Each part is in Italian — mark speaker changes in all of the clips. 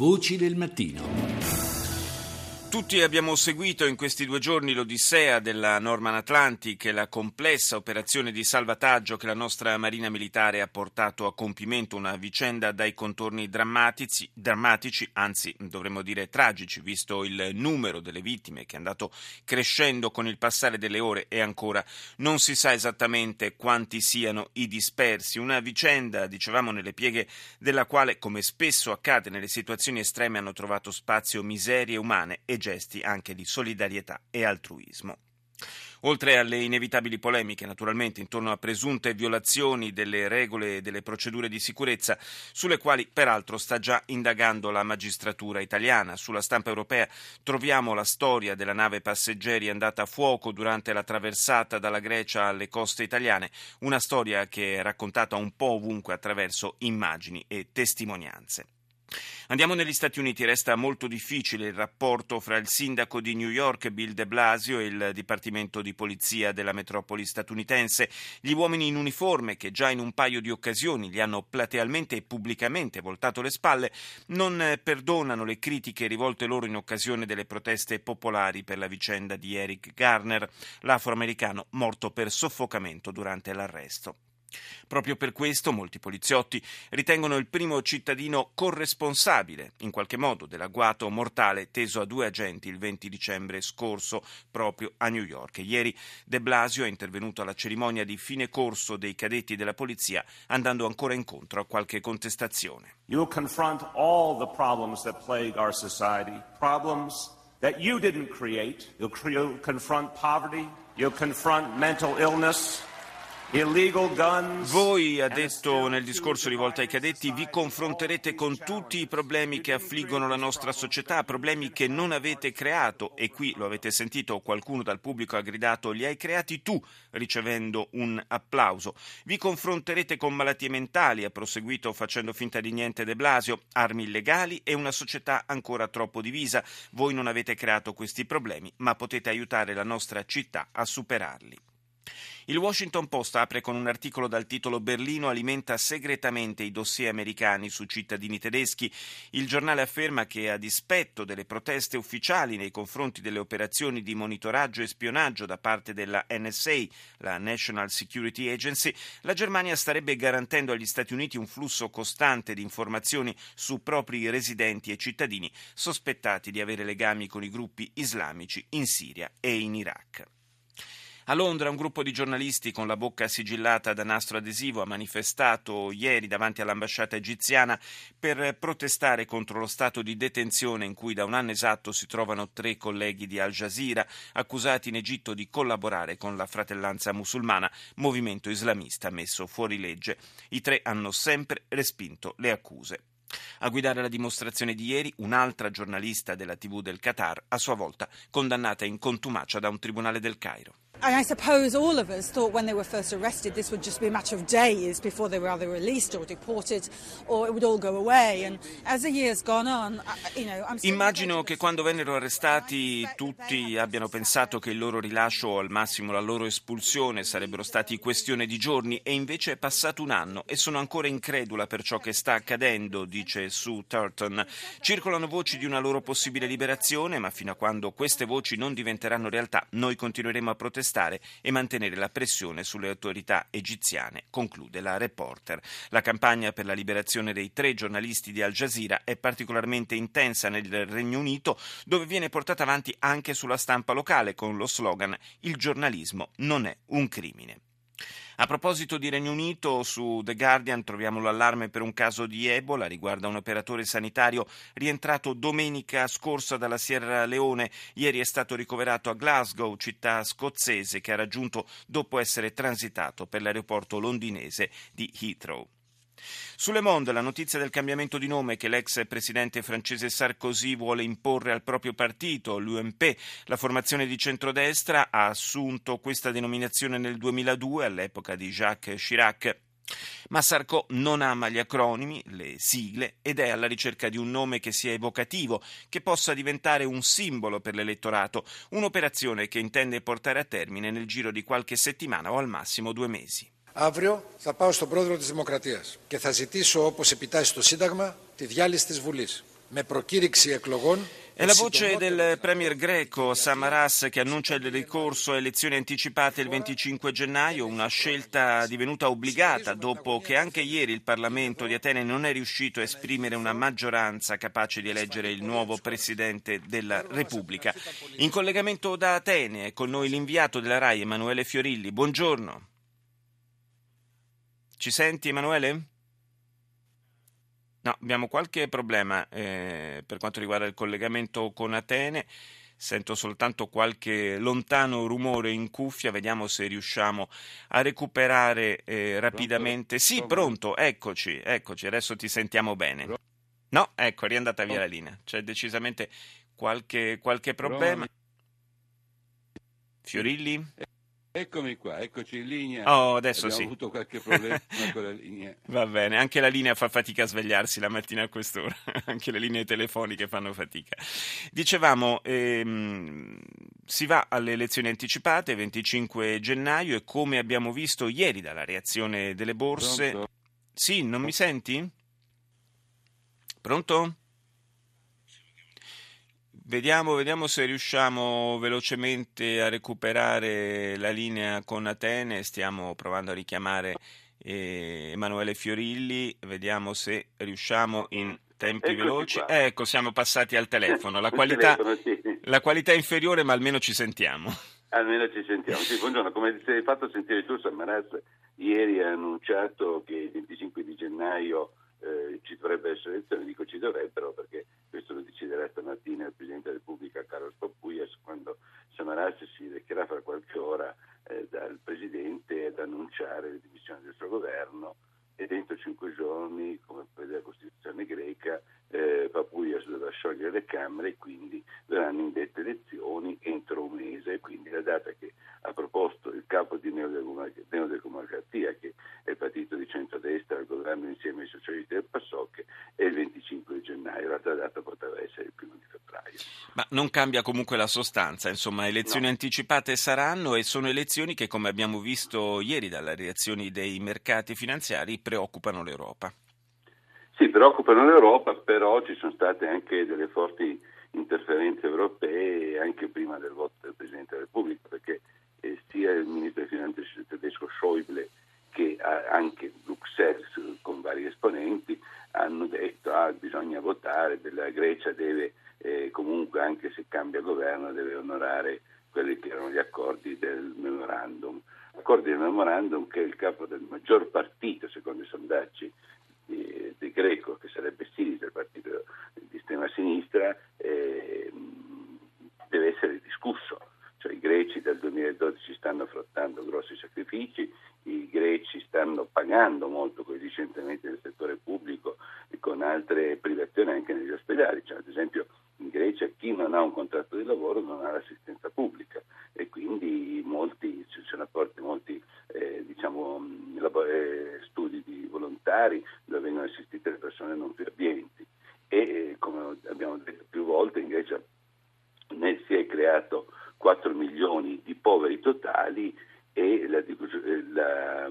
Speaker 1: Voci del mattino.
Speaker 2: Tutti abbiamo seguito in questi due giorni l'odissea della Norman Atlantic e la complessa operazione di salvataggio che la nostra Marina Militare ha portato a compimento, una vicenda dai contorni drammatici, drammatici, anzi dovremmo dire tragici, visto il numero delle vittime che è andato crescendo con il passare delle ore e ancora non si sa esattamente quanti siano i dispersi. Una vicenda, dicevamo, nelle pieghe della quale, come spesso accade nelle situazioni estreme, hanno trovato spazio miserie umane e gesti anche di solidarietà e altruismo. Oltre alle inevitabili polemiche, naturalmente, intorno a presunte violazioni delle regole e delle procedure di sicurezza, sulle quali peraltro sta già indagando la magistratura italiana. Sulla stampa europea troviamo la storia della nave passeggeri andata a fuoco durante la traversata dalla Grecia alle coste italiane, una storia che è raccontata un po' ovunque attraverso immagini e testimonianze. Andiamo negli Stati Uniti, resta molto difficile il rapporto fra il sindaco di New York Bill de Blasio e il Dipartimento di Polizia della metropoli statunitense. Gli uomini in uniforme, che già in un paio di occasioni gli hanno platealmente e pubblicamente voltato le spalle, non perdonano le critiche rivolte loro in occasione delle proteste popolari per la vicenda di Eric Garner, l'afroamericano morto per soffocamento durante l'arresto. Proprio per questo molti poliziotti ritengono il primo cittadino corresponsabile, in qualche modo, dell'agguato mortale teso a due agenti il 20 dicembre scorso proprio a New York. Ieri De Blasio è intervenuto alla cerimonia di fine corso dei cadetti della polizia, andando ancora incontro a qualche contestazione.
Speaker 3: You'll confront all the problems that plague our society, problems that you didn't create. You'll, confront poverty, you'll confront mental illness.
Speaker 2: Voi, ha detto nel discorso rivolto ai cadetti, vi confronterete con tutti i problemi che affliggono la nostra società, problemi che non avete creato e qui lo avete sentito, qualcuno dal pubblico ha gridato li hai creati tu, ricevendo un applauso. Vi confronterete con malattie mentali, ha proseguito facendo finta di niente De Blasio, armi illegali e una società ancora troppo divisa. Voi non avete creato questi problemi, ma potete aiutare la nostra città a superarli. Il Washington Post apre con un articolo dal titolo Berlino alimenta segretamente i dossier americani su cittadini tedeschi. Il giornale afferma che a dispetto delle proteste ufficiali nei confronti delle operazioni di monitoraggio e spionaggio da parte della NSA, la National Security Agency, la Germania starebbe garantendo agli Stati Uniti un flusso costante di informazioni su propri residenti e cittadini sospettati di avere legami con i gruppi islamici in Siria e in Iraq. A Londra un gruppo di giornalisti con la bocca sigillata da nastro adesivo ha manifestato ieri davanti all'ambasciata egiziana per protestare contro lo stato di detenzione in cui da un anno esatto si trovano tre colleghi di Al Jazeera accusati in Egitto di collaborare con la fratellanza musulmana, movimento islamista messo fuori legge. I tre hanno sempre respinto le accuse. A guidare la dimostrazione di ieri un'altra giornalista della TV del Qatar, a sua volta condannata in contumacia da un tribunale del Cairo.
Speaker 4: And I suppose all of us thought when they were first arrested this would just be a matter of days before they were either released or deported or it would all go away. And as the years gone on, you know, I'm
Speaker 2: Immagino che quando vennero arrestati tutti abbiano pensato che il loro rilascio o al massimo la loro espulsione sarebbero stati questione di giorni e invece è passato un anno e sono ancora incredula per ciò che sta accadendo, dice Sue Turton. Circolano voci di una loro possibile liberazione, ma fino a quando queste voci non diventeranno realtà noi continueremo a protestare arrestare e mantenere la pressione sulle autorità egiziane, conclude la reporter. La campagna per la liberazione dei tre giornalisti di Al Jazeera è particolarmente intensa nel Regno Unito, dove viene portata avanti anche sulla stampa locale con lo slogan Il giornalismo non è un crimine. A proposito di Regno Unito, su The Guardian troviamo l'allarme per un caso di Ebola, riguarda un operatore sanitario rientrato domenica scorsa dalla Sierra Leone. Ieri è stato ricoverato a Glasgow, città scozzese, che ha raggiunto dopo essere transitato per l'aeroporto londinese di Heathrow. Sulle Monde la notizia del cambiamento di nome che l'ex presidente francese Sarkozy vuole imporre al proprio partito, l'UMP, la formazione di centrodestra, ha assunto questa denominazione nel 2002 all'epoca di Jacques Chirac. Ma Sarko non ama gli acronimi, le sigle, ed è alla ricerca di un nome che sia evocativo, che possa diventare un simbolo per l'elettorato, un'operazione che intende portare a termine nel giro di qualche settimana o al massimo due mesi.
Speaker 5: Αύριο θα πάω στον πρόεδρο της Δημοκρατίας και θα ζητήσω όπως επιτάσσει το Σύνταγμα τη διάλυση της Βουλής. με προκήρυξη εκλογών
Speaker 2: È la voce del premier greco Samaras che annuncia il ricorso a elezioni anticipate il 25 gennaio, una scelta divenuta obbligata dopo che anche ieri il Parlamento di Atene non è riuscito a esprimere una maggioranza capace di eleggere il nuovo Presidente della Repubblica. In collegamento da Atene è con noi l'inviato della RAI Emanuele Fiorilli. Buongiorno. Ci senti Emanuele? No, abbiamo qualche problema eh, per quanto riguarda il collegamento con Atene. Sento soltanto qualche lontano rumore in cuffia, vediamo se riusciamo a recuperare eh, rapidamente. Sì, pronto, eccoci, eccoci, adesso ti sentiamo bene. No, ecco, è riandata via la linea. C'è decisamente qualche, qualche problema. Fiorilli?
Speaker 6: Eccomi qua, eccoci in linea.
Speaker 2: Oh, adesso
Speaker 6: Abbiamo
Speaker 2: sì.
Speaker 6: avuto qualche problema con la linea.
Speaker 2: Va bene, anche la linea fa fatica a svegliarsi la mattina a quest'ora, anche le linee telefoniche fanno fatica. Dicevamo, ehm, si va alle elezioni anticipate 25 gennaio e come abbiamo visto ieri dalla reazione delle borse...
Speaker 6: Pronto?
Speaker 2: Sì, non mi senti? Pronto? Vediamo, vediamo se riusciamo velocemente a recuperare la linea con Atene. Stiamo provando a richiamare eh, Emanuele Fiorilli. Vediamo se riusciamo in tempi
Speaker 7: Eccoci
Speaker 2: veloci.
Speaker 7: qua.
Speaker 2: Ecco, siamo passati al telefono. La qualità,
Speaker 7: telefono, sì.
Speaker 2: la qualità è inferiore, ma almeno ci sentiamo.
Speaker 7: Almeno ci sentiamo. Sì, buongiorno, come ti sei fatto sentire tu, Samaras ieri ha annunciato che il 25 di gennaio eh, ci dovrebbe essere elezione, dico ci dovrebbero perché questo lo deciderà stamattina il Presidente della Repubblica Carlos Papuias quando Samaras si recherà fra qualche ora eh, dal Presidente ad annunciare le dimissioni del suo governo e dentro cinque giorni, come prevede la Costituzione greca, eh, Papuias dovrà sciogliere le Camere e quindi verranno indette elezioni entro un mese. Quindi la data che ha proposto il capo di Neodemocratia, che è il partito di centrodestra al governo insieme ai socialisti del PASOK, è il 25 gennaio. L'altra data poteva essere il primo di febbraio.
Speaker 2: Ma non cambia comunque la sostanza, insomma, elezioni
Speaker 7: No.
Speaker 2: anticipate saranno e sono elezioni che, come abbiamo visto ieri dalle reazioni dei mercati finanziari, preoccupano l'Europa.
Speaker 7: Sì, preoccupano l'Europa, però ci sono state anche delle forti interferenze europee anche prima del voto del Presidente della Repubblica, perché eh, sia il Ministro delle Finanze tedesco Schäuble che ah, anche Bruxelles con vari esponenti hanno detto che bisogna votare, la Grecia deve eh, comunque, anche se cambia governo, deve onorare quelli che erano gli accordi del memorandum. Accordi del memorandum che il capo del maggior partito, secondo i sondaggi, di, Greco, che sarebbe Sinistra, il partito di estrema sinistra, eh, deve essere discusso. Cioè, I greci dal 2012 stanno affrontando grossi sacrifici, i greci stanno pagando molto con i settore pubblico e con altre privazioni anche negli ospedali. Cioè, ad esempio in Grecia chi non ha un contratto di lavoro non ha l'assistenza pubblica e quindi molti, ci sono apporti molti eh, diciamo, mh, labo- eh, studi volontari dove vengono assistite le persone non più abbienti e eh, come abbiamo detto più volte in Grecia ne si è creato 4 milioni di poveri totali e la, eh, la,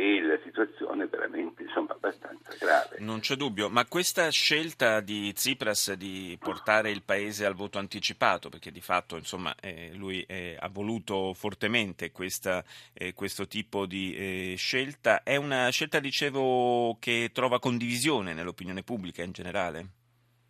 Speaker 7: e la situazione è veramente insomma, abbastanza grave.
Speaker 2: Non c'è dubbio, ma questa scelta di Tsipras di portare il paese al voto anticipato, perché di fatto insomma, eh, lui eh, ha voluto fortemente questa, eh, questo tipo di eh, scelta, è una scelta, dicevo, che trova condivisione nell'opinione pubblica in generale?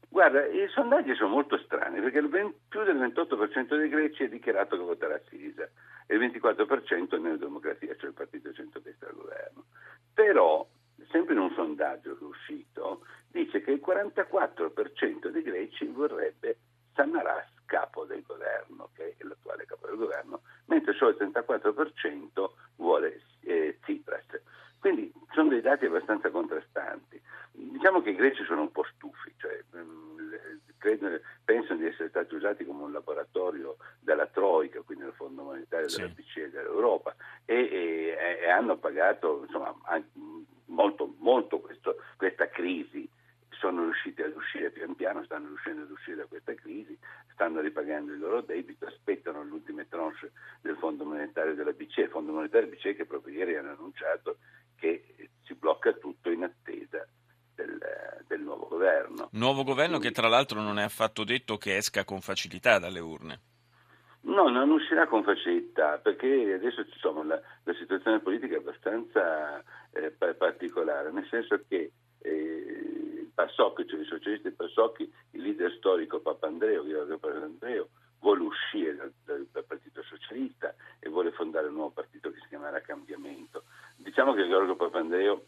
Speaker 7: Guarda, i sondaggi sono molto strani perché il 20 più del 28% dei greci ha dichiarato che voterà Sisa e il 24% è Neodemocratia, cioè il partito centrodestra al governo. Però, sempre in un sondaggio che è uscito, dice che il 44% dei greci vorrebbe Samaras capo del governo, che è l'attuale capo del governo, mentre solo il 34% vuole eh, Tsipras. Quindi sono dei dati abbastanza contrastanti. Diciamo che i greci sono un po' stufi, cioè, mh, credo, pensano di essere stati usati come un laboratorio dalla Troica, quindi dal Fondo Monetario
Speaker 2: Sì.
Speaker 7: della BCE e dell'Europa, e, e- e hanno pagato insomma, molto, molto questo- questa crisi. Sono riusciti ad uscire pian piano, stanno riuscendo ad uscire da questa crisi, stanno ripagando il loro debito, aspettano le ultime tranche del Fondo Monetario della BCE, il Fondo Monetario della BCE che proprio ieri hanno annunciato che si blocca tutto in attesa del, del nuovo governo.
Speaker 2: Nuovo governo
Speaker 7: Quindi,
Speaker 2: che tra l'altro non è affatto detto che esca con facilità dalle urne.
Speaker 7: No, non uscirà con facilità perché adesso insomma, la, la situazione politica è abbastanza eh, particolare, nel senso che eh, Passocchi, cioè i socialisti Passocchi, il leader storico Papandreou, Giorgio Papandreou, vuole uscire dal, dal, dal, Partito Socialista e vuole fondare un nuovo partito che si chiamerà Cambiamento. Diciamo che Giorgio Papandreou eh,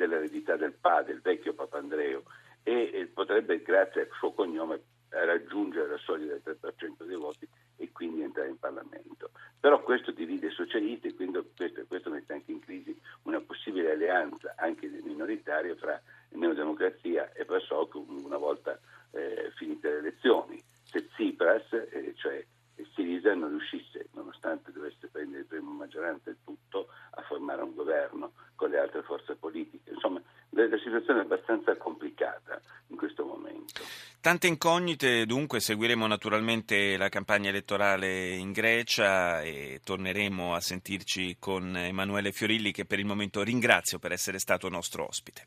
Speaker 7: prende l'eredità del padre, il vecchio Papandreou, e, e potrebbe, grazie al suo cognome, raggiungere la soglia del 3% dei voti e quindi entrare in Parlamento. Però questo divide i socialisti e quindi questo, questo mette anche in crisi una possibile alleanza anche minoritaria fra Neodemocrazia e PASOK una volta eh, finite le elezioni. Se Tsipras, eh, cioè Sirisa, non riuscisse, nonostante dovesse prendere il primo maggioranza e tutto, a formare un governo con le altre forze politiche. Insomma, la, la situazione è abbastanza complicata in questo momento.
Speaker 2: Tante incognite, dunque seguiremo naturalmente la campagna elettorale in Grecia e torneremo a sentirci con Emanuele Fiorilli che per il momento ringrazio per essere stato nostro ospite.